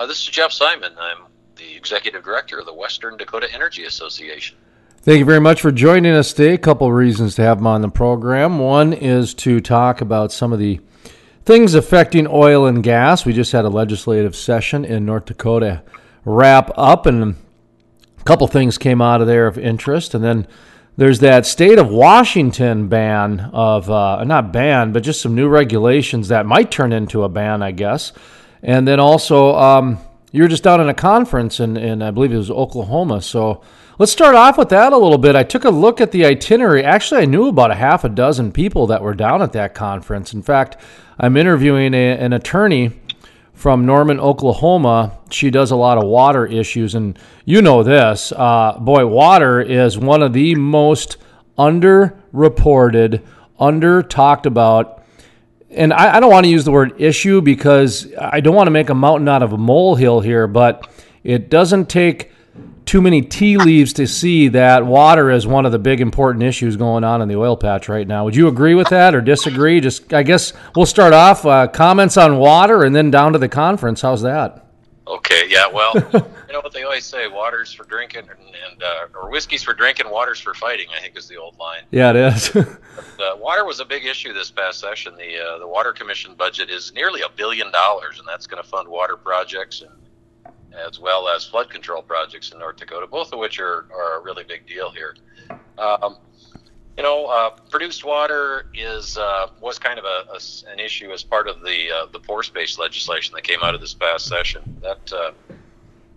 Uh, this is Geoff Simon. I'm the executive director of the Western Dakota Energy Association. Thank you very much for joining us today. A couple of reasons to have him on the program. One is to talk about some of the things affecting oil and gas. We just had a legislative session in North Dakota wrap up, and a couple things came out of there of interest. And then there's that state of Washington ban of, uh, not ban, but just some new regulations that might turn into a ban, I guess. And then also, um, you were just down in a conference in, in, I believe it was Oklahoma. So let's start off with that a little bit. I took a look at the itinerary. Actually, I knew about a half a dozen people that were down at that conference. In fact, I'm interviewing a, an attorney from Norman, Oklahoma. She does a lot of water issues, and you know this. Uh, boy, water is one of the most underreported, under talked about and I, I, don't want to use the word issue because I don't want to make a mountain out of a molehill here, but it doesn't take too many tea leaves to see that water is one of the big important issues going on in the oil patch right now. Would you agree with that or disagree? Just, I guess we'll start off uh, comments on water and then down to the conference. How's that? Okay, yeah, well, you know what they always say: water's for drinking, and, and uh, or whiskey's for drinking, water's for fighting. I think is the old line. Yeah, it is. but, uh, water was a big issue this past session. The uh, the water commission budget is nearly a billion dollars, and that's going to fund water projects and as well as flood control projects in North Dakota, both of which are, are a really big deal here. Um, you know, uh, produced water is uh, was kind of a, a, an issue as part of the uh, the pore space legislation that came out of this past session. That uh,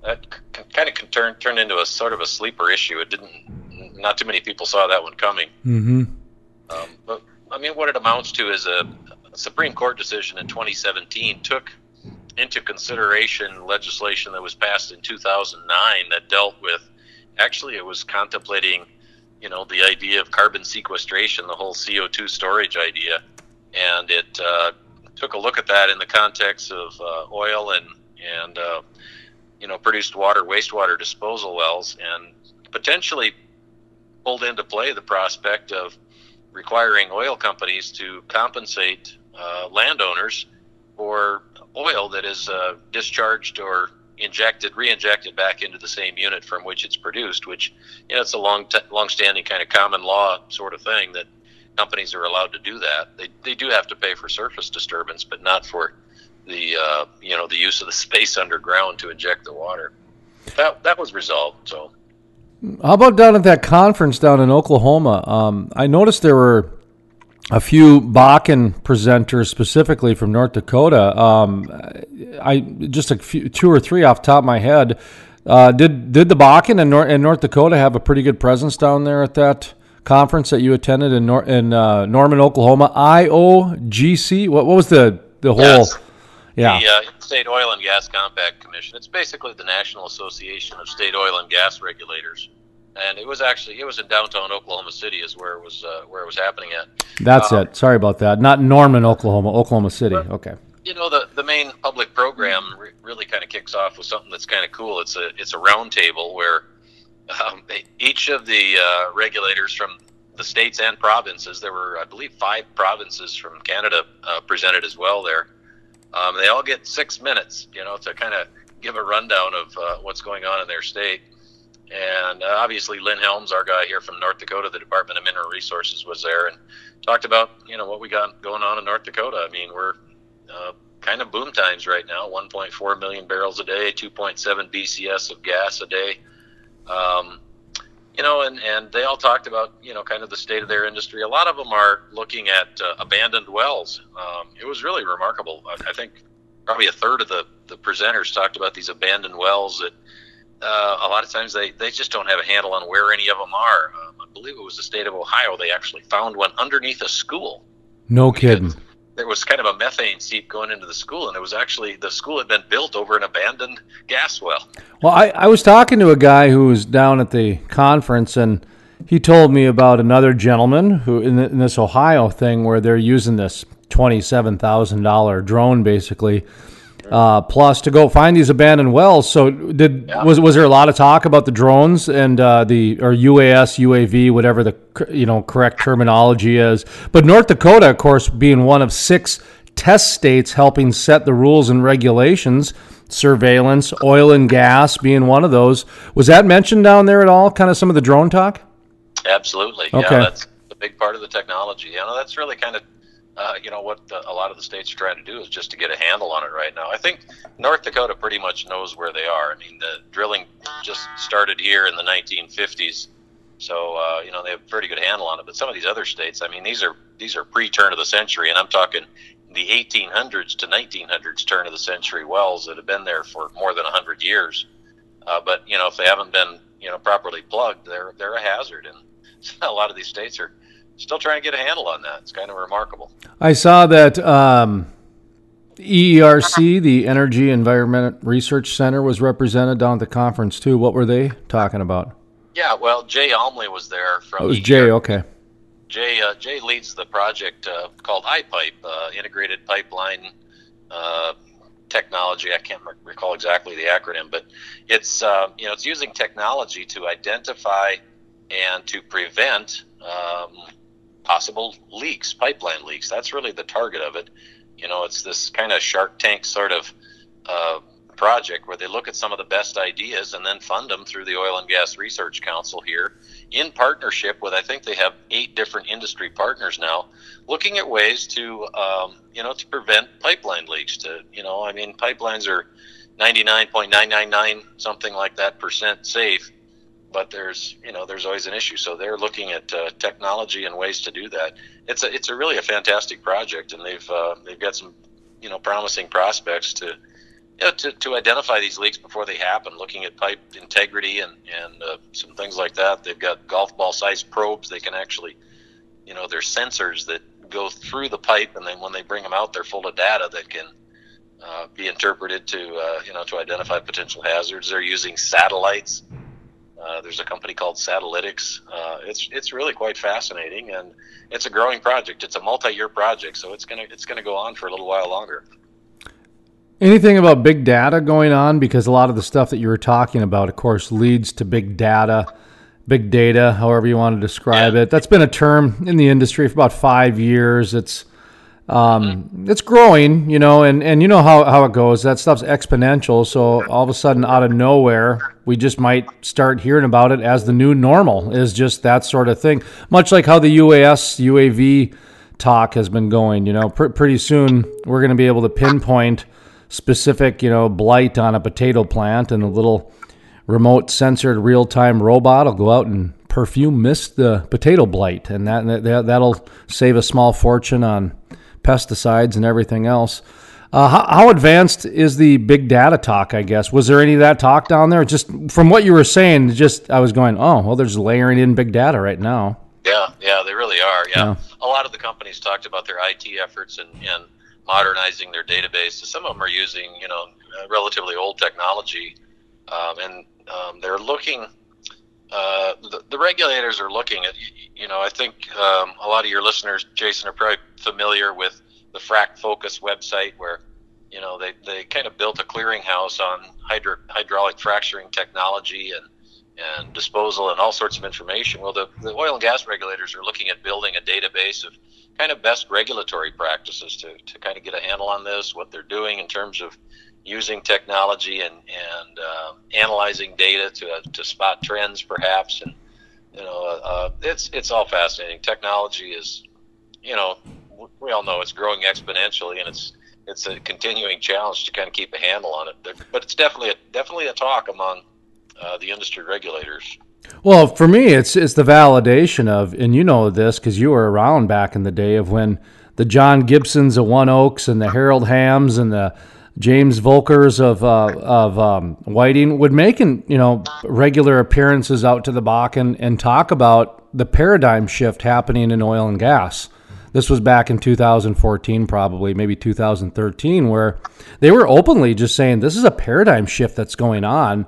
that c- kind of turned turned into a sort of a sleeper issue. It didn't. Not too many people saw that one coming. Mm-hmm. Um, but I mean, what it amounts to is a, a Supreme Court decision in 2017 took into consideration legislation that was passed in 2009 that dealt with. Actually, it was contemplating you know the idea of carbon sequestration, the whole CO2 storage idea, and it uh, took a look at that in the context of uh, oil and and uh, you know produced water wastewater disposal wells, and potentially pulled into play the prospect of requiring oil companies to compensate uh, landowners for oil that is uh, discharged or injected, re-injected back into the same unit from which it's produced, which you know it's a long, t- long-standing kind of common law sort of thing that companies are allowed to do that. They they do have to pay for surface disturbance, but not for the uh, you know the use of the space underground to inject the water. That that was resolved. So. How about down at that conference down in Oklahoma? Um, I noticed there were a few Bakken presenters specifically from North Dakota. Um, I just a few, two or three off the top of my head. Uh, did did the Bakken and, Nor- and North Dakota have a pretty good presence down there at that conference that you attended in Nor- in uh, Norman, Oklahoma? IOGC. What, what was the the whole? Yes. Yeah. The uh, State Oil and Gas Compact Commission. It's basically the National Association of State Oil and Gas Regulators and it was actually it was in downtown Oklahoma City is where it was uh, where it was happening at. That's um, it. Sorry about that. Not Norman, Oklahoma, Oklahoma City. Okay. You know the the main public program re- really kind of kicks off with something that's kind of cool. It's a it's a roundtable where um, each of the uh, regulators from the states and provinces. There were I believe five provinces from Canada uh, presented as well there. Um, they all get six minutes, you know, to kind of give a rundown of uh, what's going on in their state and uh, obviously, Lynn Helms, our guy here from North Dakota, the Department of Mineral Resources, was there and talked about you know what we got going on in North Dakota. I mean, we're uh, kind of boom times right now 1.4 million barrels a day, 2.7 BCF of gas a day. Um, you know, and, and they all talked about, you know, kind of the state of their industry. A lot of them are looking at uh, abandoned wells. Um, it was really remarkable. I, I think probably a third of the, the presenters talked about these abandoned wells that uh, a lot of times they, they just don't have a handle on where any of them are. Um, I believe it was the state of Ohio. They actually found one underneath a school. No kidding. There was kind of a methane seep going into the school, and it was actually the school had been built over an abandoned gas well. Well, I, I was talking to a guy who was down at the conference, and he told me about another gentleman who in, the, in this Ohio thing where they're using this twenty-seven thousand dollar drone basically uh, plus to go find these abandoned wells. So did yeah. was was there a lot of talk about the drones and uh, the or UAS, UAV, whatever the you know correct terminology is? But North Dakota, of course, being one of six test states helping set the rules and regulations. Surveillance, oil and gas being one of those. Was that mentioned down there at all? Kind of some of the drone talk. Absolutely. Okay. Yeah, that's a big part of the technology. You know, that's really kind of uh, you know what the, a lot of the states are trying to do is just to get a handle on it right now. I think North Dakota pretty much knows where they are. I mean, the drilling just started here in the 1950s, so uh, you know they have a pretty good handle on it. But some of these other states, I mean, these are these are pre-turn of the century, and I'm talking the 1800s to 1900s turn of the century wells that have been there for more than 100 years. Uh, but you know, if they haven't been you know properly plugged, they're they're a hazard, and a lot of these states are still trying to get a handle on that. It's kind of remarkable. I saw that um, EERC, the Energy Environment Research Center, was represented down at the conference too. What were they talking about? Yeah, well, Jay Almlie was there from. Oh, it was Jay. Okay. Jay uh, Jay leads the project uh, called iPipe, uh, Integrated Pipeline uh, Technology. I can't recall exactly the acronym, but it's uh, you know it's using technology to identify and to prevent um, possible leaks, pipeline leaks. That's really the target of it. You know, it's this kind of Shark Tank sort of uh, project where they look at some of the best ideas and then fund them through the Oil and Gas Research Council here in partnership with, I think they have eight different industry partners now, looking at ways to, um, you know, to prevent pipeline leaks. To, you know, I mean, pipelines are 99.999 something like that percent safe but there's you know there's always an issue. So they're looking at uh, technology and ways to do that. It's a it's a really a fantastic project, and they've uh, they've got some you know promising prospects to. You know, to, to identify these leaks before they happen, looking at pipe integrity and, and uh, some things like that. They've got golf ball sized probes. They can actually, you know, they're sensors that go through the pipe, and then when they bring them out, they're full of data that can uh, be interpreted to, uh, you know, to identify potential hazards. They're using satellites uh, there's a company called Satelytics. Uh, it's it's really quite fascinating, and it's a growing project. It's a multi-year project, so it's gonna it's gonna go on for a little while longer. Anything about big data going on? Because a lot of the stuff that you were talking about, of course, leads to big data, big data, however you want to describe yeah. it. That's been a term in the industry for about five years. It's um, it's growing, you know, and, and you know how, how it goes. That stuff's exponential. So all of a sudden, out of nowhere, we just might start hearing about it as the new normal is just that sort of thing. Much like how the UAS, UAV talk has been going. You know, pr- pretty soon we're going to be able to pinpoint specific, you know, blight on a potato plant, and a little remote censored real time robot will go out and perfume mist the potato blight, and that, that that'll save a small fortune on pesticides and everything else. Uh, how, how, advanced is the big data talk? I guess was there any of that talk down there? Just from what you were saying, just I was going, oh well, there's layering in big data right now. Yeah, yeah, they really are. Yeah, yeah. a lot of the companies talked about their IT efforts and, and modernizing their database. Some of them are using you know relatively old technology, um, and um, they're looking. Uh, the, the, regulators are looking at, you know, I think um, a lot of your listeners, Jason, are probably familiar with the Frac Focus website where you know they, they kind of built a clearinghouse on hydro, hydraulic fracturing technology and and disposal and all sorts of information. Well, the, the oil and gas regulators are looking at building a database of kind of best regulatory practices to, to kind of get a handle on this, what they're doing in terms of using technology and, and uh, analyzing data to, to spot trends perhaps. And, you know, uh, it's, it's all fascinating. Technology is, you know, we all know it's growing exponentially, and it's it's a continuing challenge to kind of keep a handle on it. But it's definitely a, definitely a talk among uh, the industry regulators. Well, for me, it's it's the validation of, and you know this because you were around back in the day of when the John Gibsons of ONEOKs and the Harold Hamms, and the James Volkers of uh, of um, Whiting would make you know regular appearances out to the Bakken and talk about the paradigm shift happening in oil and gas. This was back in 2014, probably, maybe 2013, where they were openly just saying this is a paradigm shift that's going on.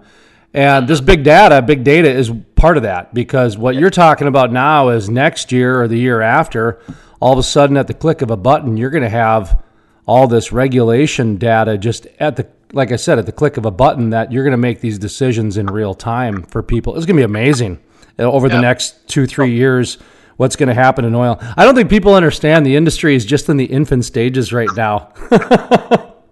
And this big data, big data is part of that because what you're talking about now is next year or the year after, all of a sudden at the click of a button, you're going to have all this regulation data just at the, like I said, at the click of a button that you're going to make these decisions in real time for people. It's going to be amazing over the next two, three years what's going to happen in oil. I don't think people understand the industry is just in the infant stages right now.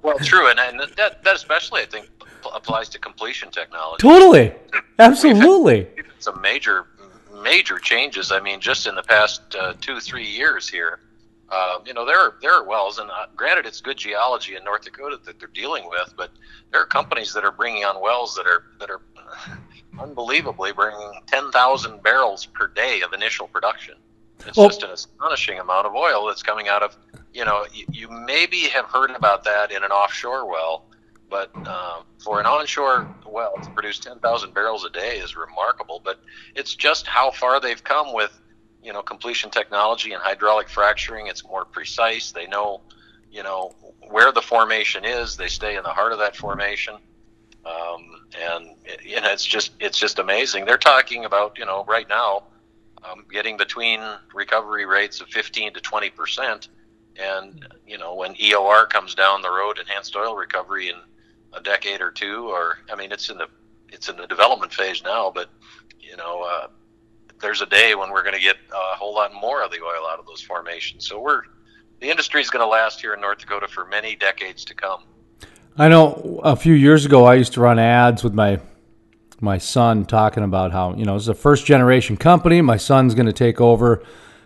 well, true, and, and that, that especially I think applies to completion technology. Totally, absolutely. some major major changes. I mean, just in the past uh, two three years here. Um, you know, there are there are wells, and uh, granted, it's good geology in North Dakota that they're dealing with, but there are companies that are bringing on wells that are that are unbelievably bringing 10,000 barrels per day of initial production. It's well, just an astonishing amount of oil that's coming out of, you know, you, you maybe have heard about that in an offshore well, but um, for an onshore well to produce 10,000 barrels a day is remarkable. But it's just how far they've come with, you know, completion technology and hydraulic fracturing. It's more precise. They know, you know, where the formation is. They stay in the heart of that formation. Um, and you know it's just it's just amazing. They're talking about you know right now um, getting between recovery rates of 15 to 20 percent, and you know when EOR comes down the road, enhanced oil recovery in a decade or two, or I mean it's in the it's in the development phase now, but you know uh, there's a day when we're going to get a whole lot more of the oil out of those formations. So we're the industry is going to last here in North Dakota for many decades to come. I know a few years ago I used to run ads with my my son talking about how you know it's a first generation company. My son's going to take over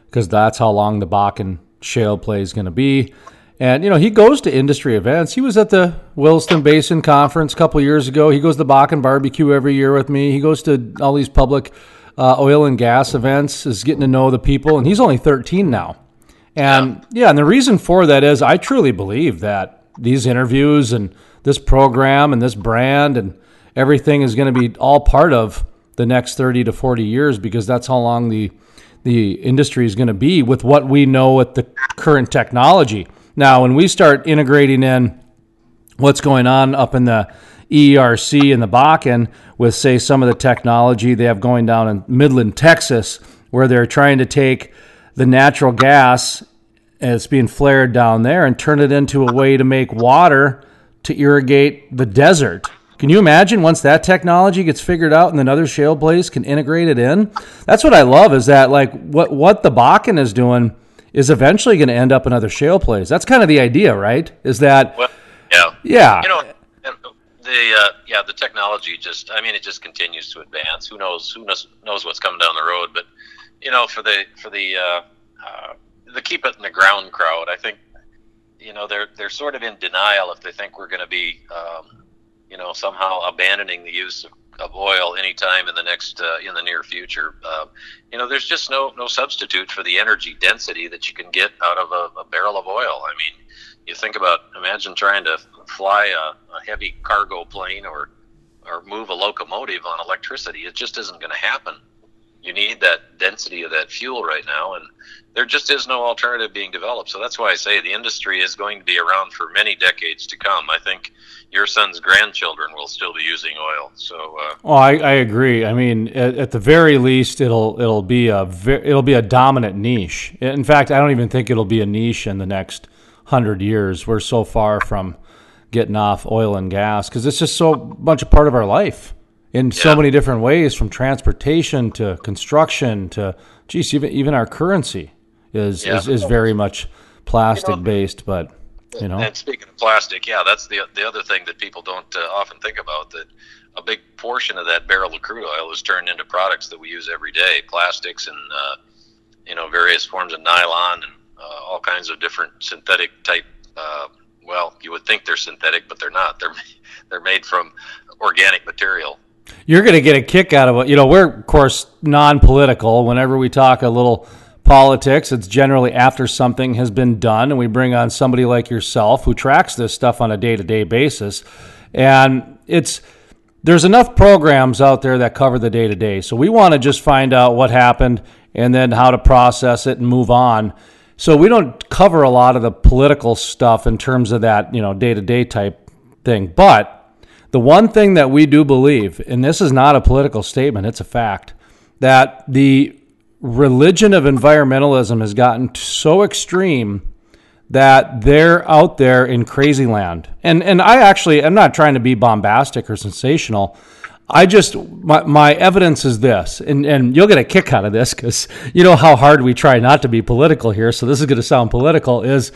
because that's how long the Bakken shale play is going to be. And you know he goes to industry events. He was at the Williston Basin Conference a couple years ago. He goes to Bakken Barbecue every year with me. He goes to all these public uh, oil and gas events. Is getting to know the people, and he's only 13 now. And yeah. yeah, and the reason for that is I truly believe that these interviews and this program and this brand and everything is going to be all part of the next 30 to 40 years because that's how long the the industry is going to be with what we know with the current technology. Now, when we start integrating in what's going on up in the ERC and the Bakken with, say, some of the technology they have going down in Midland, Texas, where they're trying to take the natural gas it's being flared down there and turn it into a way to make water to irrigate the desert. Can you imagine once that technology gets figured out and another shale place can integrate it in? That's what I love is that like what what the Bakken is doing is eventually going to end up in other shale plays. That's kind of the idea, right? Is that well, yeah, yeah. You know, the uh, yeah, the technology just I mean it just continues to advance. Who knows who knows knows what's coming down the road, but you know for the for the uh, uh, the keep it in the ground crowd, I think, you know, they're they're sort of in denial if they think we're going to be, um, you know, somehow abandoning the use of, of oil anytime in the next uh, in the near future. Uh, you know, there's just no no substitute for the energy density that you can get out of a, a barrel of oil. I mean, you think about imagine trying to fly a, a heavy cargo plane or or move a locomotive on electricity. It just isn't going to happen you need that density of that fuel right now, and there just is no alternative being developed. So that's why I say the industry is going to be around for many decades to come. I think your son's grandchildren will still be using oil. So, uh, oh, I, I agree. I mean, at, at, the very least, it'll it'll be a it'll be a dominant niche. In fact, I don't even think it'll be a niche in the next hundred years. We're so far from getting off oil and gas because it's just so much a part of our life in so many different ways, from transportation to construction to, geez, even even our currency is yeah. is, is, very much plastic you know, based. But you know, and speaking of plastic, yeah, that's the the other thing that people don't uh, often think about that a big portion of that barrel of crude oil is turned into products that we use every day, plastics and uh, you know various forms of nylon and uh, all kinds of different synthetic type. Well, you would think they're synthetic, but they're not. They're they're made from organic material you're going to get a kick out of it. You know, we're of course non-political. Whenever we talk a little politics, it's generally after something has been done, and we bring on somebody like yourself who tracks this stuff on a day-to-day basis. And it's there's enough programs out there that cover the day-to-day. So we want to just find out what happened and then how to process it and move on. So we don't cover a lot of the political stuff in terms of that, you know, day-to-day type thing. But the one thing that we do believe, and this is not a political statement, it's a fact, that the religion of environmentalism has gotten so extreme that they're out there in crazy land. And and I actually I'm not trying to be bombastic or sensational. I just my, my evidence is this, and and you'll get a kick out of this because you know how hard we try not to be political here. So this is going to sound political. Is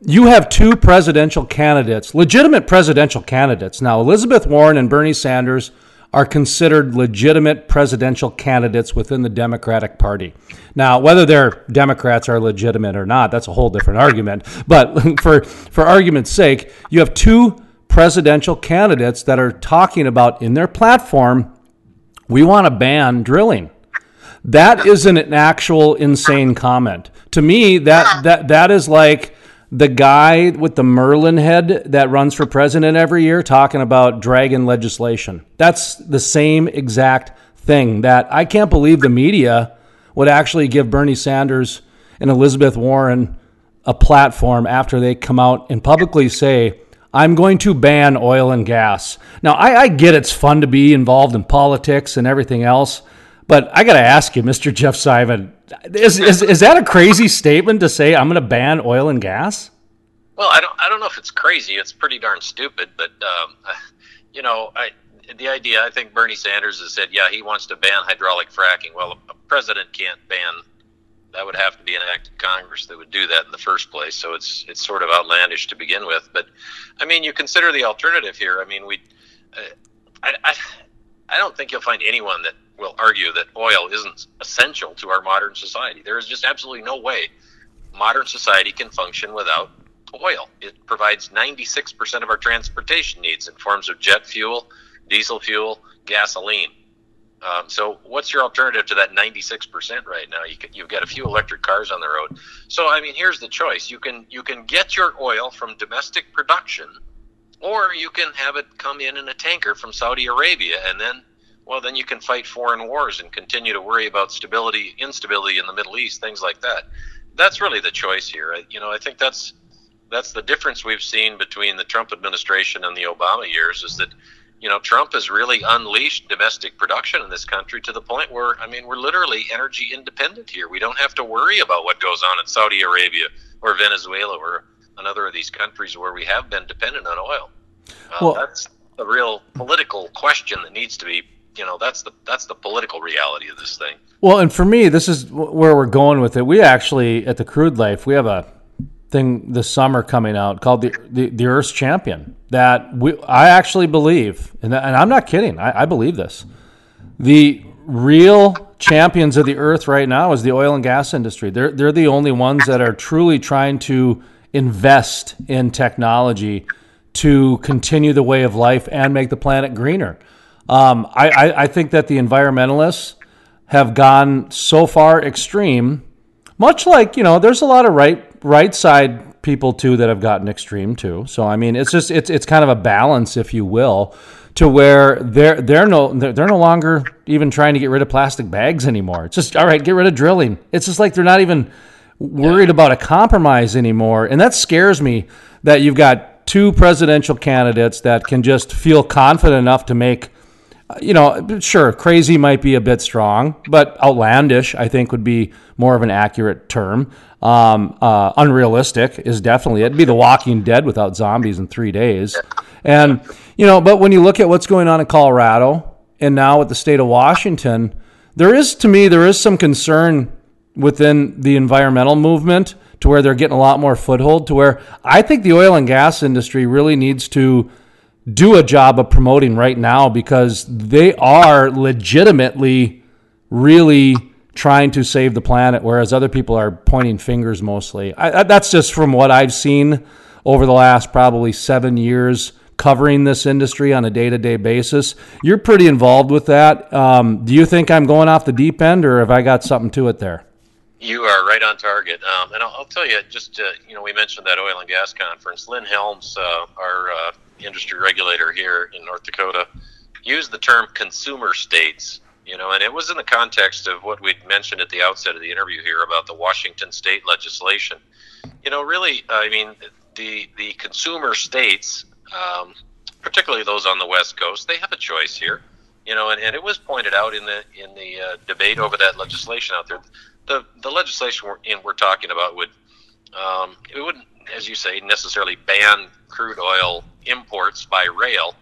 you have two presidential candidates, legitimate presidential candidates. Now, Elizabeth Warren and Bernie Sanders are considered legitimate presidential candidates within the Democratic Party. Now, whether they're Democrats are legitimate or not, that's a whole different argument. But for for argument's sake, you have two presidential candidates that are talking about in their platform, we want to ban drilling. That isn't an actual insane comment. To me, that that that is like the guy with the Merlin head that runs for president every year talking about dragon legislation. That's the same exact thing that I can't believe the media would actually give Bernie Sanders and Elizabeth Warren a platform after they come out and publicly say, I'm going to ban oil and gas. Now, I, I get it's fun to be involved in politics and everything else, but I got to ask you, Mr. Geoff Simon, is, is, is that a crazy statement to say I'm going to ban oil and gas? Well, I don't I don't know if it's crazy. It's pretty darn stupid, but um, you know, I the idea. I think Bernie Sanders has said, yeah, he wants to ban hydraulic fracking. Well, a president can't ban. That would have to be an act of Congress that would do that in the first place. So it's it's sort of outlandish to begin with. But I mean, you consider the alternative here. I mean, we. Uh, I, I I don't think you'll find anyone that will argue that oil isn't essential to our modern society. There is just absolutely no way modern society can function without oil. It provides 96% of our transportation needs in forms of jet fuel, diesel fuel, gasoline. Um, so, what's your alternative to that 96% right now? You can, you've got a few electric cars on the road. So, I mean, here's the choice: you can you can get your oil from domestic production, or you can have it come in in a tanker from Saudi Arabia, and then well, then you can fight foreign wars and continue to worry about stability, instability in the Middle East, things like that. That's really the choice here. You know, I think that's that's the difference we've seen between the Trump administration and the Obama years is that you know Trump has really unleashed domestic production in this country to the point where I mean we're literally energy independent here. We don't have to worry about what goes on in Saudi Arabia or Venezuela or another of these countries where we have been dependent on oil. Uh, well, that's a real political question that needs to be you know that's the that's the political reality of this thing. Well, and for me, this is where we're going with it. We actually at the Crude Life we have a thing this summer coming out called the the, the Earth's Champion. That we I actually believe, and, and I'm not kidding. I, I believe this. The real champions of the earth right now is the oil and gas industry. They're they're the only ones that are truly trying to invest in technology to continue the way of life and make the planet greener. Um, I, I, I think that the environmentalists have gone so far extreme, much like you know, there's a lot of right right side people too that have gotten extreme too. So I mean, it's just it's it's kind of a balance, if you will, to where they're they're no they're no longer even trying to get rid of plastic bags anymore. It's just all right, get rid of drilling. It's just like they're not even worried about a compromise anymore, and that scares me. That you've got two presidential candidates that can just feel confident enough to make you know, sure, crazy might be a bit strong, but outlandish, I think, would be more of an accurate term. Um, uh, unrealistic is definitely it'd be The Walking Dead without zombies in three days, and you know. But when you look at what's going on in Colorado and now with the state of Washington, there is to me there is some concern within the environmental movement to where they're getting a lot more foothold. To where I think the oil and gas industry really needs to do a job of promoting right now because they are legitimately really trying to save the planet, whereas other people are pointing fingers mostly. I, that's just from what I've seen over the last probably seven years covering this industry on a day to day basis. You're pretty involved with that. Um, do you think I'm going off the deep end, or have I got something to it there? You are right on target. Um, and I'll, I'll, tell you, just, you know, we mentioned that oil and gas conference. Lynn Helms, uh, our uh, industry regulator here in North Dakota, used the term consumer states you know, and it was in the context of what we'd mentioned at the outset of the interview here about the Washington state legislation. You know, really, I mean, the the consumer states, um, particularly those on the West Coast, they have a choice here. You know, and, and it was pointed out in the in the uh, debate over that legislation out there. The the legislation we're, in, we're talking about would um, it wouldn't, as you say, necessarily ban crude oil imports by rail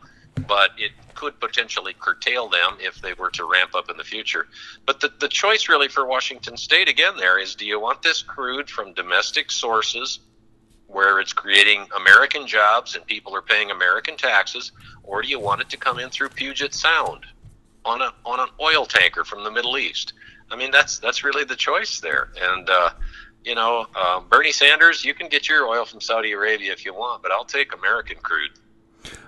but it could potentially curtail them if they were to ramp up in the future. But the, the choice really for Washington State, again, there is do you want this crude from domestic sources where it's creating American jobs and people are paying American taxes, or do you want it to come in through Puget Sound on, a, on an oil tanker from the Middle East? I mean, that's, that's really the choice there. And, uh, you know, uh, Bernie Sanders, you can get your oil from Saudi Arabia if you want, but I'll take American crude.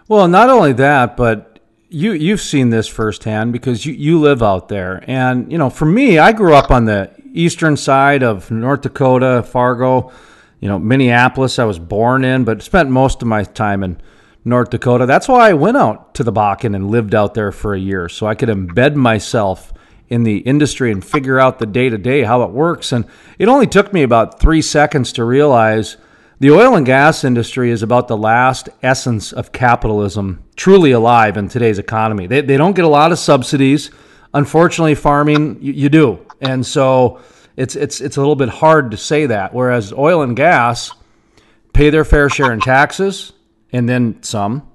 Well, not only that, but you you've seen this firsthand because you, you live out there. And, you know, for me, I grew up on the eastern side of North Dakota, Fargo, you know, Minneapolis I was born in, but spent most of my time in North Dakota. That's why I went out to the Bakken and lived out there for a year so I could embed myself in the industry and figure out the day to day how it works. And it only took me about three seconds to realize the oil and gas industry is about the last essence of capitalism truly alive in today's economy. They, they don't get a lot of subsidies. Unfortunately, farming, you, you do. And so it's, it's, it's a little bit hard to say that. Whereas oil and gas pay their fair share in taxes and then some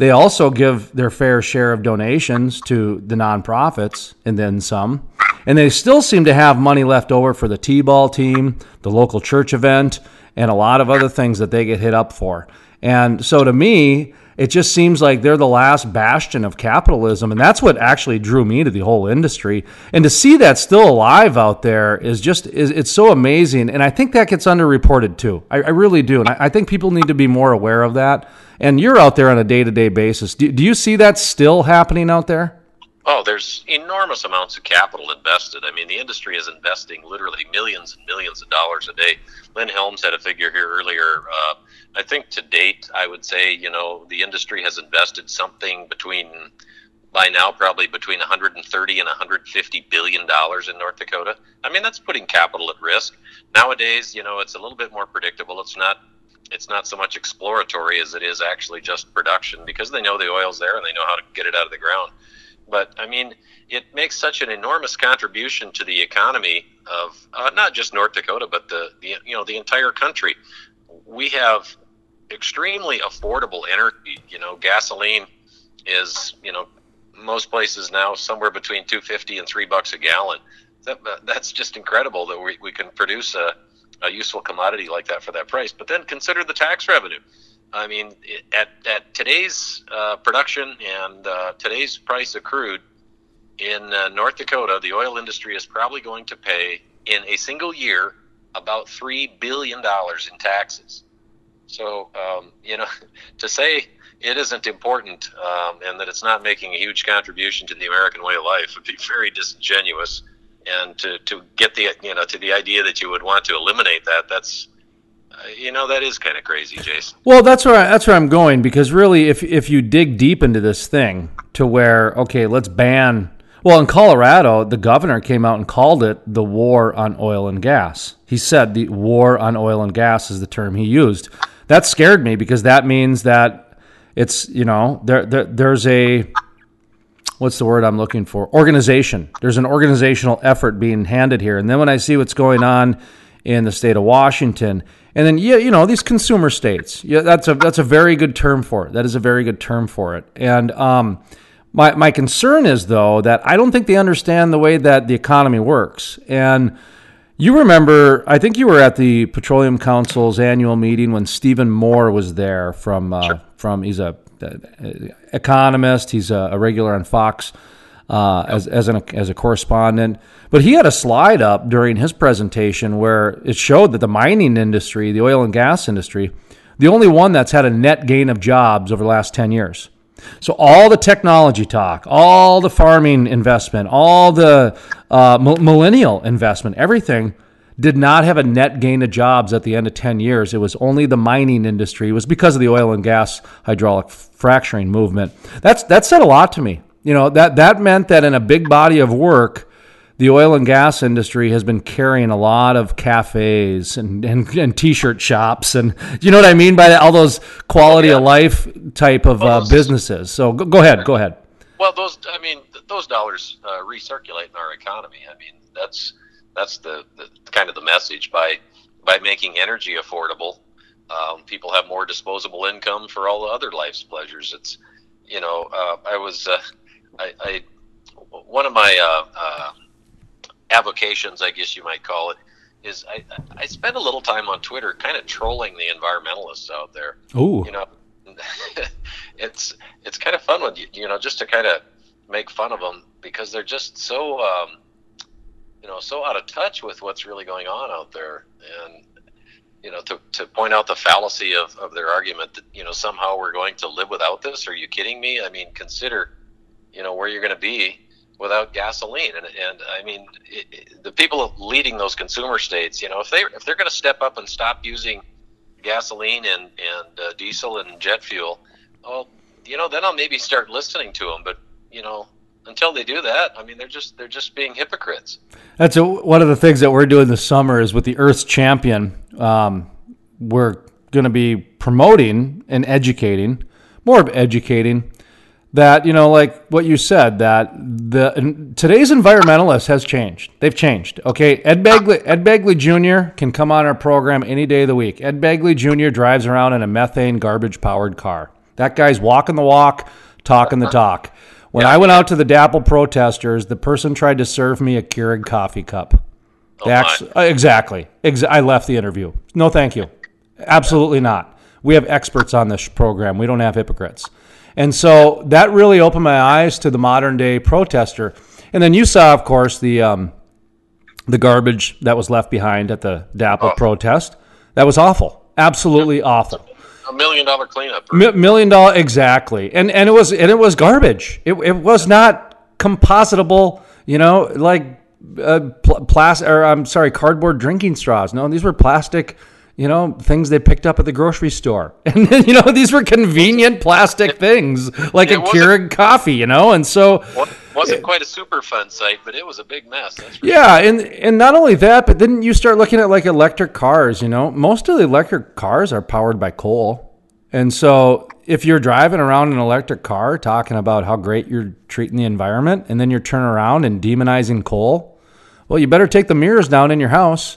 they also give their fair share of donations to the nonprofits and then some. And they still seem to have money left over for the T ball team, the local church event, and a lot of other things that they get hit up for. And so to me, it just seems like they're the last bastion of capitalism. And that's what actually drew me to the whole industry. And to see that still alive out there is just, is, it's so amazing. And I think that gets underreported too. I, I really do. And I, I think people need to be more aware of that and you're out there on a day to day basis. Do, do you see that still happening out there? Oh, there's enormous amounts of capital invested. I mean, the industry is investing literally millions and millions of dollars a day. Lynn Helms had a figure here earlier. Uh, I think to date, I would say, you know, the industry has invested something between, by now, probably between 130 and 150 billion dollars in North Dakota. I mean, that's putting capital at risk. Nowadays, you know, it's a little bit more predictable. It's not it's not so much exploratory as it is actually just production because they know the oil's there and they know how to get it out of the ground. But I mean, it makes such an enormous contribution to the economy of uh, not just North Dakota, but the, the you know the entire country. We have extremely affordable energy. You know, gasoline is you know most places now somewhere between two fifty and three bucks a gallon. That, that's just incredible that we, we can produce a a useful commodity like that for that price. But then consider the tax revenue. I mean, at, at today's uh, production and uh, today's price of crude in uh, North Dakota, the oil industry is probably going to pay in a single year about $3 billion in taxes. So, um, you know, to say it isn't important um, and that it's not making a huge contribution to the American way of life would be very disingenuous and to, to get the you know to the idea that you would want to eliminate that that's uh, you know that is kind of crazy jason well that's where I, that's where i'm going because really if if you dig deep into this thing to where okay let's ban well in colorado the governor came out and called it the war on oil and gas he said the war on oil and gas is the term he used that scared me because that means that it's you know there, there there's a what's the word I'm looking for? Organization. There's an organizational effort being handed here. And then when I see what's going on in the state of Washington, and then yeah, you know these consumer states. Yeah, that's a that's a very good term for it. That is a very good term for it. And um, my my concern is though that I don't think they understand the way that the economy works. And you remember, I think you were at the Petroleum Council's annual meeting when Stephen Moore was there from uh, sure. from he's a economist. He's a, a regular on Fox uh, as as, an, as a correspondent. But he had a slide up during his presentation where it showed that the mining industry, the oil and gas industry, the only one that's had a net gain of jobs over the last ten years. So all the technology talk, all the farming investment, all the uh, millennial investment, everything did not have a net gain of jobs at the end of 10 years. It was only the mining industry. It was because of the oil and gas hydraulic fracturing movement. That's that said a lot to me. You know, that that meant that in a big body of work, the oil and gas industry has been carrying a lot of cafes and, and, and t-shirt shops and you know what I mean by that, all those quality yeah. of life type of well, uh, businesses. So go, go, ahead, go ahead. Well, those I mean those dollars uh, recirculate in our economy. I mean that's that's the, the kind of the message by by making energy affordable. Um, people have more disposable income for all the other life's pleasures. It's you know, uh, I was, uh, I, I, one of my uh, uh, avocations, I guess you might call it, is I, I spend a little time on Twitter, kind of trolling the environmentalists out there. Oh, You know, it's it's kind of fun when you, you know just to kind of make fun of them because they're just so um, you know so out of touch with what's really going on out there, and you know to, to point out the fallacy of, of their argument that you know somehow we're going to live without this. Are you kidding me? I mean, consider you know where you're going to be without gasoline, and and I mean it, it, the people leading those consumer states, you know, if they if they're going to step up and stop using gasoline and and uh, diesel and jet fuel, well, you know, then I'll maybe start listening to them. But you know, until they do that, I mean, they're just they're just being hypocrites. That's a, one of the things that we're doing this summer is with the Earth's Champion. Um, we're going to be promoting and educating, more of educating that you know, like what you said, that the today's environmentalist has changed. They've changed. Okay, Ed Begley, Ed Begley Jr. can come on our program any day of the week. Ed Begley Jr. drives around in a methane garbage powered car. That guy's walking the walk, talking the talk. When I went out to the DAPL protesters, the person tried to serve me a Keurig coffee cup. Oh, actu- uh, exactly. Ex- I left the interview. No, thank you. Absolutely not. We have experts on this program. We don't have hypocrites. And so that really opened my eyes to the modern day protester. And then you saw, of course, the um, the garbage that was left behind at the DAPL Oh. protest. That was awful. Absolutely awful. A million dollar cleanup. Mi- million dollar exactly and and it was and it was garbage it, it was not compositable you know like uh, pl- plastic or i'm sorry cardboard drinking straws no these were plastic you know things they picked up at the grocery store and then you know these were convenient plastic things like It a Keurig coffee you know and so Wa- wasn't quite a super fun site, but it was a big mess. That's for yeah, and and not only that, but then you start looking at like electric cars. You know, most of the electric cars are powered by coal, and so if you're driving around an electric car talking about how great you're treating the environment, and then you're turning around and demonizing coal, well, you better take the mirrors down in your house,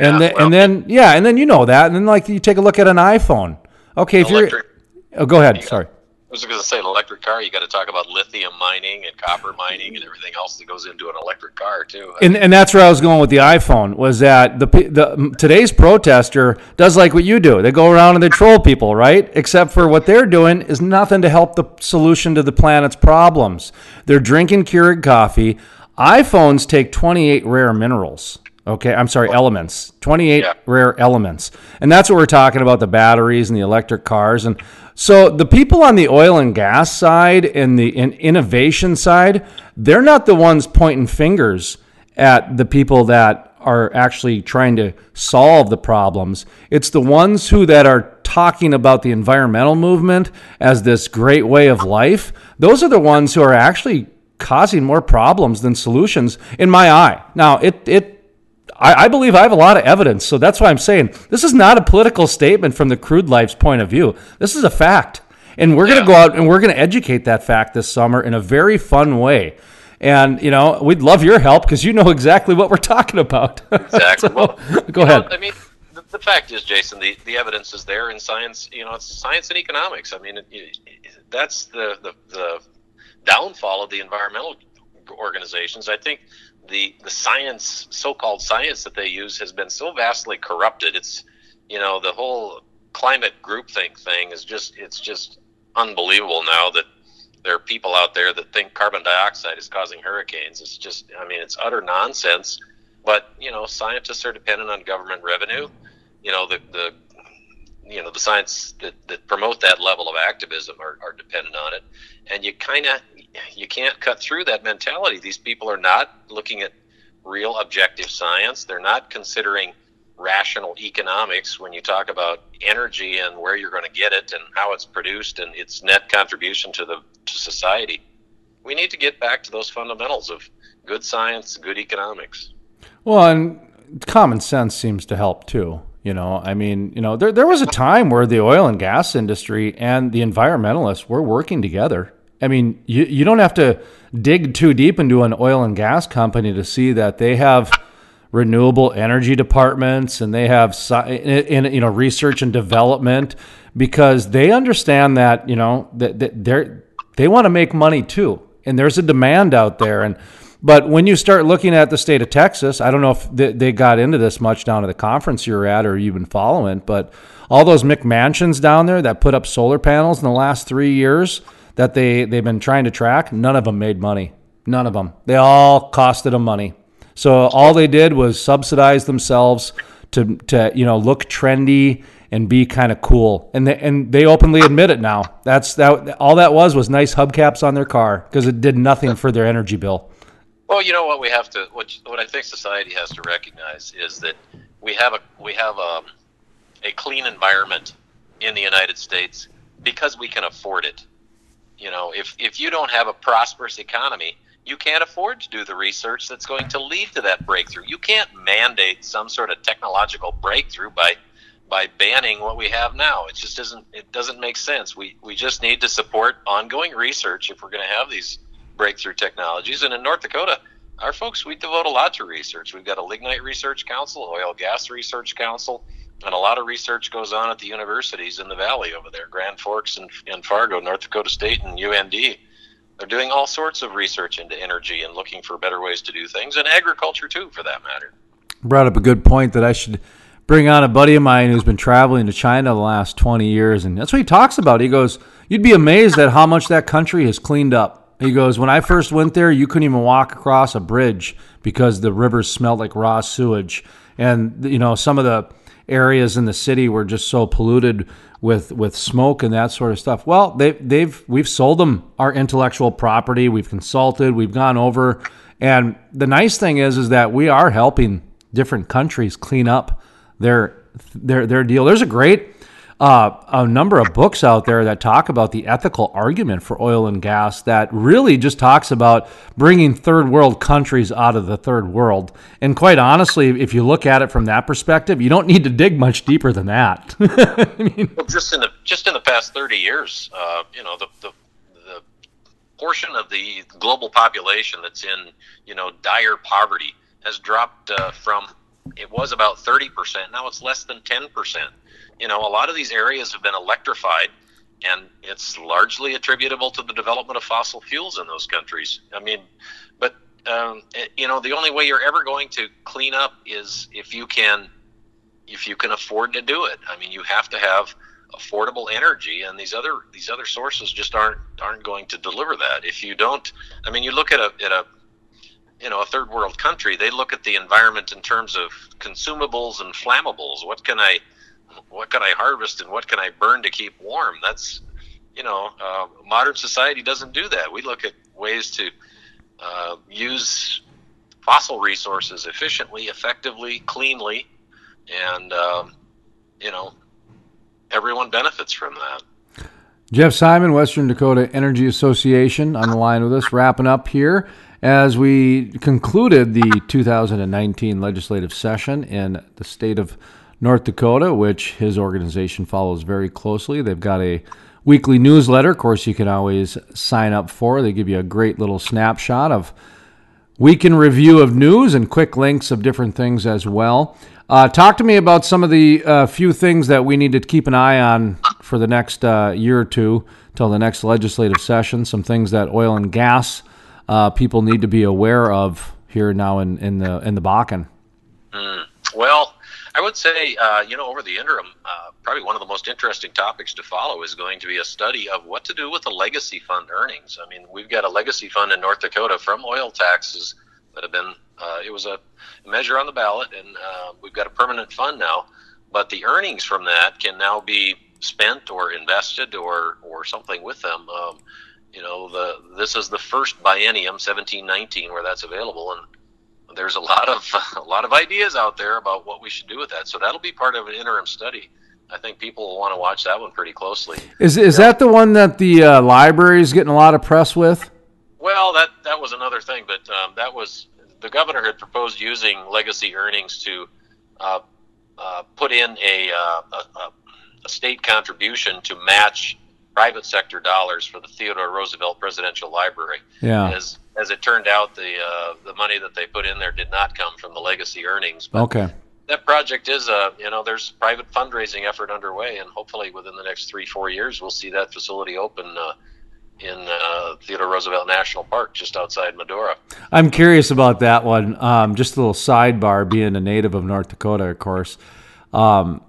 and Yeah, then well- and then yeah, and then you know that, and then like you take a look at an iPhone. Okay, if Electric. you're, oh, go ahead. Sorry. I was going to say, an electric car, you got to talk about lithium mining and copper mining and everything else that goes into an electric car, too. and, and that's where I was going with the iPhone was that the, the today's protester does like what you do. They go around and they troll people, right? Except for what they're doing is nothing to help the solution to the planet's problems. They're drinking Keurig coffee. iPhones take 28 rare minerals. Okay, I'm sorry, elements. 28 Yeah. rare elements. And that's what we're talking about the batteries and the electric cars and so the people on the oil and gas side and the in innovation side, they're not the ones pointing fingers at the people that are actually trying to solve the problems. It's the ones who that are talking about the environmental movement as this great way of life. Those are the ones who are actually causing more problems than solutions in my eye. Now, it it I, I believe I have a lot of evidence, so that's why I'm saying this is not a political statement from the crude life's point of view. This is a fact, and we're going to go out and we're going to educate that fact this summer in a very fun way. And you know, we'd love your help because you know exactly what we're talking about. Exactly. So, Well, go you know, ahead. I mean, the, the fact is, Jason, the, the evidence is there in science. You know, it's science and economics. I mean, it, it, that's the, the the downfall of the environmental organizations. I think the the science, so-called science that they use, has been so vastly corrupted. It's you know the whole climate groupthink thing is just it's just unbelievable now that there are people out there that think carbon dioxide is causing hurricanes. It's just I mean it's utter nonsense. But you know scientists are dependent on government revenue. You know the the you know the science that, that promote that level of activism are, are dependent on it and you kind of you can't cut through that mentality these people are not looking at real objective science they're not considering rational economics when you talk about energy and where you're going to get it and how it's produced and its net contribution to the to society we need to get back to those fundamentals of good science good economics Well, and common sense seems to help too. You know, I mean, you know, there there was a time where the oil and gas industry and the environmentalists were working together. I mean, you you don't have to dig too deep into an oil and gas company to see that they have renewable energy departments and they have in, you know research and development because they understand that you know that, that they're they want to make money too, and there's a demand out there. And but when you start looking at the state of Texas, I don't know if they, they got into this much down at the conference you're at or you've been following, but all those McMansions down there that put up solar panels in the last three years that they they've been trying to track, none of them made money. None of them. They all costed them money. So all they did was subsidize themselves to to you know look trendy and be kind of cool. And they, and they openly admit it now. That's that. All that was was nice hubcaps on their car because it did nothing for their energy bill. Well, you know what we have to what what I think society has to recognize is that we have a we have a a clean environment in the United States because we can afford it. You know, if if you don't have a prosperous economy, you can't afford to do the research that's going to lead to that breakthrough. You can't mandate some sort of technological breakthrough by by banning what we have now. It just doesn't it doesn't make sense. We we just need to support ongoing research if we're going to have these breakthrough technologies. And in North Dakota, our folks we devote a lot to research. We've got a lignite research council, oil gas research council, and a lot of research goes on at the universities in the valley over there, Grand Forks and, and Fargo, North Dakota State, and UND. They're doing all sorts of research into energy and looking for better ways to do things, and agriculture too, for that matter. Brought up a good point that I should bring on a buddy of mine who's been traveling to China the last 20 years. And that's what he talks about. He goes, You'd be amazed at how much that country has cleaned up. He goes, When I first went there, you couldn't even walk across a bridge because the rivers smelled like raw sewage. And, you know, some of the areas in the city were just so polluted with with smoke and that sort of stuff. Well, they they've we've sold them our intellectual property. We've consulted. We've gone over, and the nice thing is is that we are helping different countries clean up their their their deal. There's a great uh, a number of books out there that talk about the ethical argument for oil and gas that really just talks about bringing third world countries out of the third world. And quite honestly, if you look at it from that perspective, you don't need to dig much deeper than that. I mean, well, just in the just in the past thirty years, uh, you know, the, the portion of the global population that's in you know dire poverty has dropped uh, from it was about 30%. Now it's less than 10%. You know, a lot of these areas have been electrified, and it's largely attributable to the development of fossil fuels in those countries. I mean, but, um, eh, you know, the only way you're ever going to clean up is if you can if you can afford to do it. I mean, you have to have affordable energy and these other these other sources just aren't aren't going to deliver that if you don't i mean you look at a at a you know a third world country they look at the environment in terms of consumables and flammables what can i what can i harvest and what can i burn to keep warm? That's you know uh, modern society doesn't do that. We look at ways to uh, use fossil resources efficiently effectively cleanly and um, you know everyone benefits from that. Geoff Simon, Western Dakota Energy Association, on the line with us, wrapping up here as we concluded the 2019 legislative session in the state of North Dakota, which his organization follows very closely. They've got a weekly newsletter. Of course, you can always sign up for. They give you a great little snapshot of week in review of news and quick links of different things as well. Uh, talk to me about some of the uh, few things that we need to keep an eye on for the next uh, year or two till the next legislative session. Some things that oil and gas uh, people need to be aware of here now in, in the in the Bakken? Mm, well, would say, uh, you know, over the interim, uh, probably one of the most interesting topics to follow is going to be a study of what to do with the legacy fund earnings. I mean, we've got a legacy fund in North Dakota from oil taxes that have been, uh, it was a measure on the ballot, and uh, we've got a permanent fund now. But the earnings from that can now be spent or invested or, or something with them. Um, you know, the this is the first biennium, 1719, where that's available, and there's a lot of a lot of ideas out there about what we should do with that. So that'll be part of an interim study. I think people will want to watch that one pretty closely. Is is that the one that the uh, library is getting a lot of press with? Well, that that was another thing, but um, that was the governor had proposed using legacy earnings to uh, uh, put in a, uh, a, a state contribution to match private sector dollars for the Theodore Roosevelt Presidential Library. Yeah. As as it turned out, the uh, the money that they put in there did not come from the legacy earnings. But okay. That project is a you know there's private fundraising effort underway, and hopefully within the next three four years we'll see that facility open. Uh, in uh, Theodore Roosevelt National Park, just outside Medora. I'm curious about that one. Um, just a little sidebar, being a native of North Dakota, of course. Um,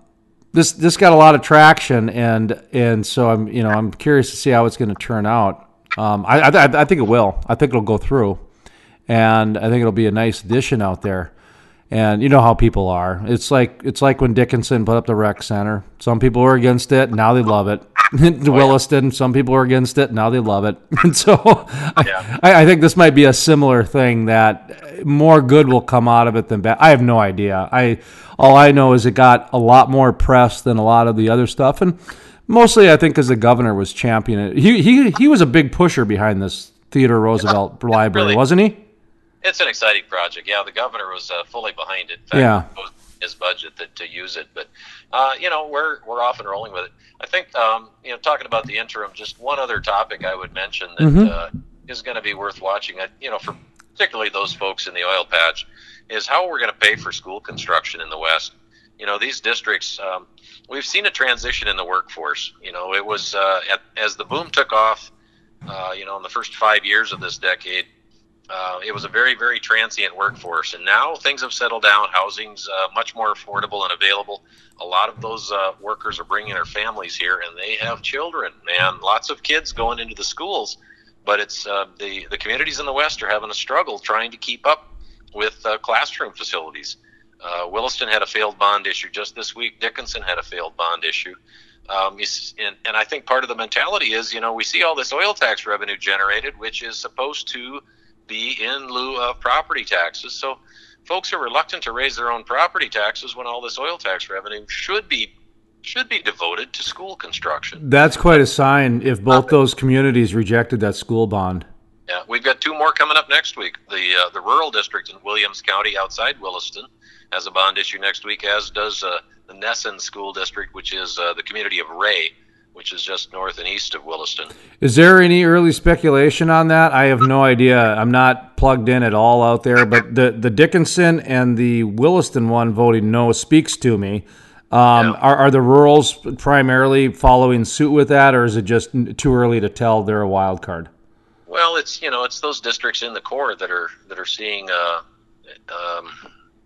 this this got a lot of traction, and and so I'm you know I'm curious to see how it's going to turn out. Um, I, I I think it will. I think it'll go through, and I think it'll be a nice addition out there. And you know how people are. It's like it's like when Dickinson put up the rec center. Some people were against it. Now they love it. Williston, some people were against it. Now they love it. And so yeah. I, I, think this might be a similar thing that more good will come out of it than bad. I have no idea. I all I know is it got a lot more press than a lot of the other stuff, and mostly I think because the governor was championing it. He he he was a big pusher behind this Theodore Roosevelt yeah, Library, really, wasn't he? It's an exciting project. Yeah, the governor was uh, fully behind it. Fact, yeah, his budget that, to use it, but uh, you know we're we're off and rolling with it. I think um, you know talking about the interim, just one other topic I would mention that mm-hmm. uh, is going to be worth watching. Uh, you know, for particularly those folks in the oil patch, is how we're going to pay for school construction in the West. You know, these districts, um, we've seen a transition in the workforce. You know, it was uh, at, as the boom took off. Uh, you know, in the first five years of this decade, uh, it was a very, very transient workforce, and now things have settled down. Housing's uh, much more affordable and available. A lot of those uh, workers are bringing their families here, and they have children. Man, lots of kids going into the schools, but it's uh, the the communities in the West are having a struggle trying to keep up with classroom facilities. Uh, Williston had a failed bond issue just this week. Dickinson had a failed bond issue. Um, and, and I think part of the mentality is, you know, we see all this oil tax revenue generated, which is supposed to be in lieu of property taxes. So folks are reluctant to raise their own property taxes when all this oil tax revenue should be should be devoted to school construction. That's quite a sign if both those communities rejected that school bond. Yeah, we've got two more coming up next week. The uh, the rural district in Williams County outside Williston has a bond issue next week, as does uh, the Nesson School District, which is uh, the community of Ray which is just north and east of Williston. Is there any early speculation on that? I have no idea. I'm not plugged in at all out there, but the, the Dickinson and the Williston one voting no speaks to me. Um, yeah. are, are the rurals primarily following suit with that, or is it just too early to tell they're a wild card? Well, it's you know it's those districts in the core that are that are seeing uh, um,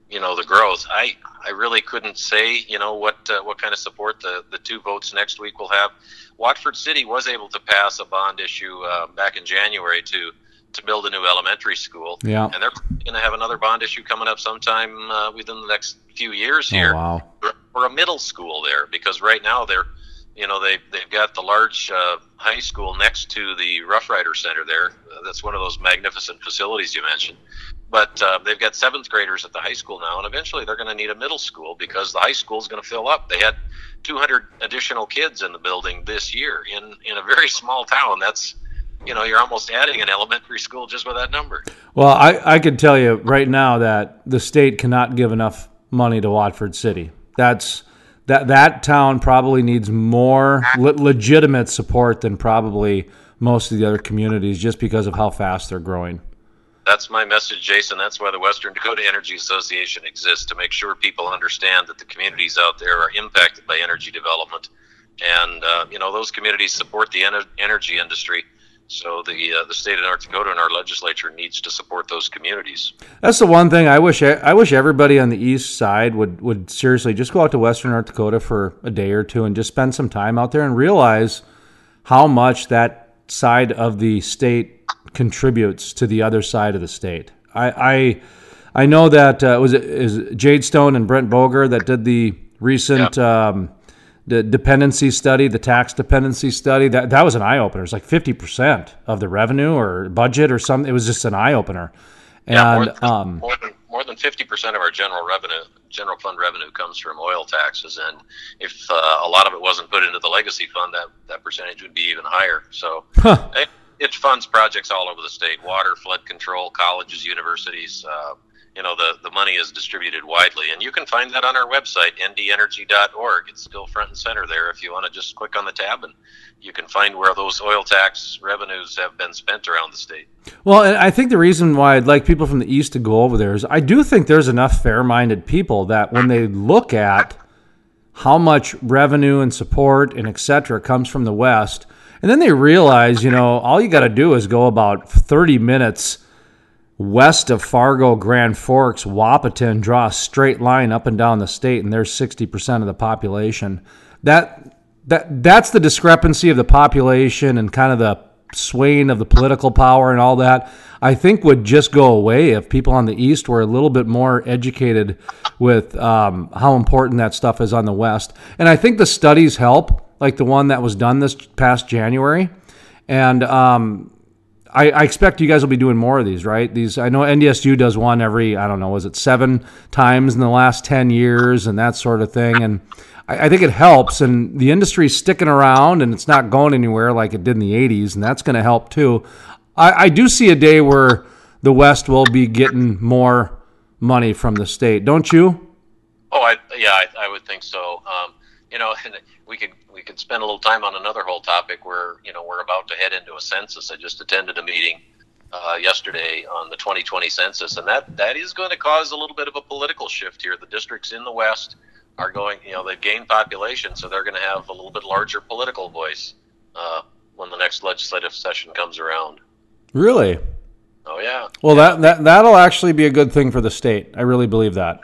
you know the growth. I I really couldn't say you know what uh, what kind of support the the two votes next week will have. Watford City was able to pass a bond issue uh, back in January to to build a new elementary school. Yeah, and they're going to have another bond issue coming up sometime uh, within the next few years here. Oh, wow. For a middle school there, because right now they're you know they they've got the large uh, high school next to the Rough Rider Center there. Uh, that's one of those magnificent facilities you mentioned. But uh, they've got seventh graders at the high school now, and eventually they're going to need a middle school because the high school is going to fill up. They had 200 additional kids in the building this year in in a very small town. That's you know you're almost adding an elementary school just with that number. Well, I I can tell you right now that the state cannot give enough money to Watford City. That's that that town probably needs more le- legitimate support than probably most of the other communities just because of how fast they're growing. That's my message, Jason. That's why the Western Dakota Energy Association exists to make sure people understand that the communities out there are impacted by energy development, and uh, you know those communities support the ener- energy industry so the uh, the state of North Dakota and our legislature needs to support those communities. That's the one thing I wish I wish everybody on the east side would would seriously just go out to Western North Dakota for a day or two and just spend some time out there and realize how much that side of the state contributes to the other side of the state. I I, I know that uh, was it is Jade Stone and Brent Boger that did the recent. Um, the dependency study, the tax dependency study, that that was an eye opener. It's like fifty percent of the revenue or budget or something. It was just an eye opener. And yeah, more than, um, more than more than fifty percent of our general revenue, general fund revenue, comes from oil taxes. And if uh, a lot of it wasn't put into the legacy fund, that that percentage would be even higher. So. Huh. It, it funds projects all over the state: water, flood control, colleges, universities, uh, you know the the money is distributed widely. And you can find that on our website ndenergy.org it's still front and center there. If you want to just click on the tab and you can find where those oil tax revenues have been spent around the state. Well i think the reason why i'd like people from the east to go over there is i do think there's enough fair-minded people that when they look at how much revenue and support and etc comes from the west And then they realize, you know, all you got to do is go about 30 minutes west of Fargo, Grand Forks, Wahpeton, draw a straight line up and down the state, and there's 60% of the population. That that that's the discrepancy of the population and kind of the swaying of the political power and all that. I think would just go away if people on the east were a little bit more educated with um, how important that stuff is on the west. And I think the studies help, like the one that was done this past January. And um, I, I, expect you guys will be doing more of these, right? These I know NDSU does one every I don't know, was it seven times in the last ten years and that sort of thing. And I, I think it helps, and the industry's sticking around, and it's not going anywhere like it did in the '80s, and that's going to help too. I, I do see a day where the West will be getting more money from the state, don't you? Oh, I, yeah, I, I would think so. Um, you know, we could could spend a little time on another whole topic where you know we're about to head into a census. I just attended a meeting uh, yesterday on the 2020 census, and that that is going to cause a little bit of a political shift here. The districts in the West are going, you know, they've gained population, so they're going to have a little bit larger political voice uh, when the next legislative session comes around. Really? Oh yeah. Well, that that that'll actually be a good thing for the state. I really believe that.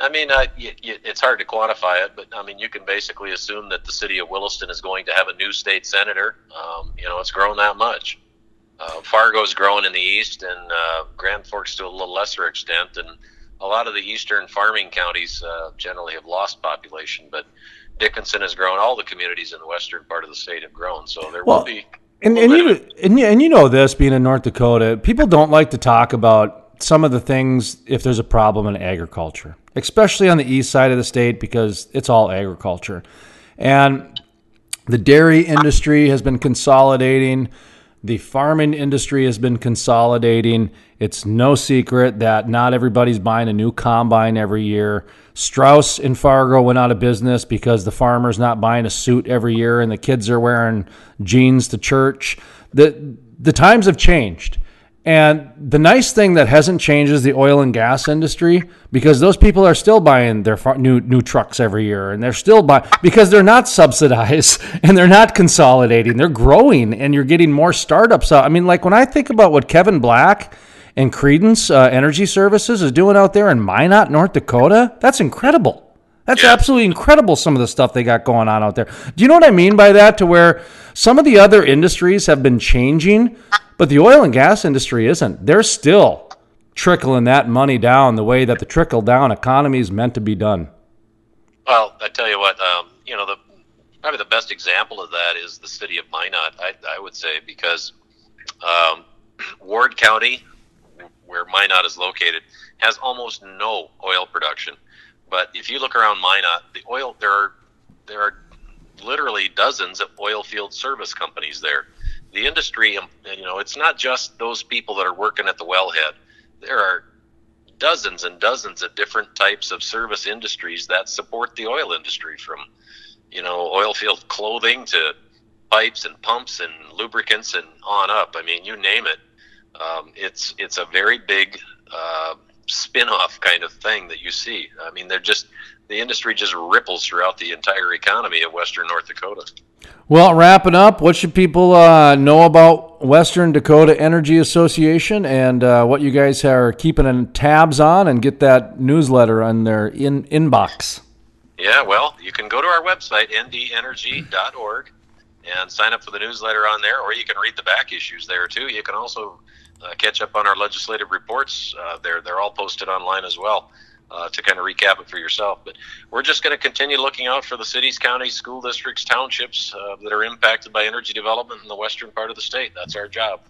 I mean, uh, y- y- it's hard to quantify it, but I mean, you can basically assume that the city of Williston is going to have a new state senator. Um, you know, it's grown that much. Uh, Fargo's growing in the east, and uh, Grand Forks to a little lesser extent, and a lot of the eastern farming counties uh, generally have lost population, but Dickinson has grown. All the communities in the western part of the state have grown, so there well, will be. And, and you and you, and you know this being in North Dakota, people don't like to talk about some of the things if there's a problem in agriculture, especially on the east side of the state because it's all agriculture, and the dairy industry has been consolidating. The farming industry has been consolidating. It's no secret that not everybody's buying a new combine every year. Straus in Fargo went out of business because the farmer's not buying a suit every year and the kids are wearing jeans to church. The, the times have changed. And the nice thing that hasn't changed is the oil and gas industry because those people are still buying their new new trucks every year and they're still buying because they're not subsidized and they're not consolidating. They're growing and you're getting more startups. I mean, like when I think about what Kevin Black and Credence uh, Energy Services is doing out there in Minot, North Dakota, that's incredible. That's absolutely incredible, some of the stuff they got going on out there. Do you know what I mean by that? To where some of the other industries have been changing but the oil and gas industry isn't. They're still trickling that money down the way that the trickle down economy is meant to be done. Well, I tell you what, um, you know, the probably the best example of that is the city of Minot. I, I would say because um, Ward County, where Minot is located, has almost no oil production. But if you look around Minot, the oil there are there are literally dozens of oil field service companies there the industry, um, you know, it's not just those people that are working at the wellhead. There are dozens and dozens of different types of service industries that support the oil industry, from you know, oil field clothing to pipes and pumps and lubricants and on up. I mean, you name it. Um, it's it's a very big uh, spin-off kind of thing that you see. I mean, they're just the industry just ripples throughout the entire economy of Western North Dakota. Well, wrapping up, what should people uh, know about Western Dakota Energy Association and uh, what you guys are keeping tabs on and get that newsletter on their in inbox? Yeah, well, you can go to our website, ndenergy.org, and sign up for the newsletter on there, or you can read the back issues there too. You can also uh, catch up on our legislative reports. Uh, they're, they're all posted online as well uh, to kind of recap it for yourself. But we're just going to continue looking out for the cities, counties, school districts, townships uh, that are impacted by energy development in the western part of the state. That's our job.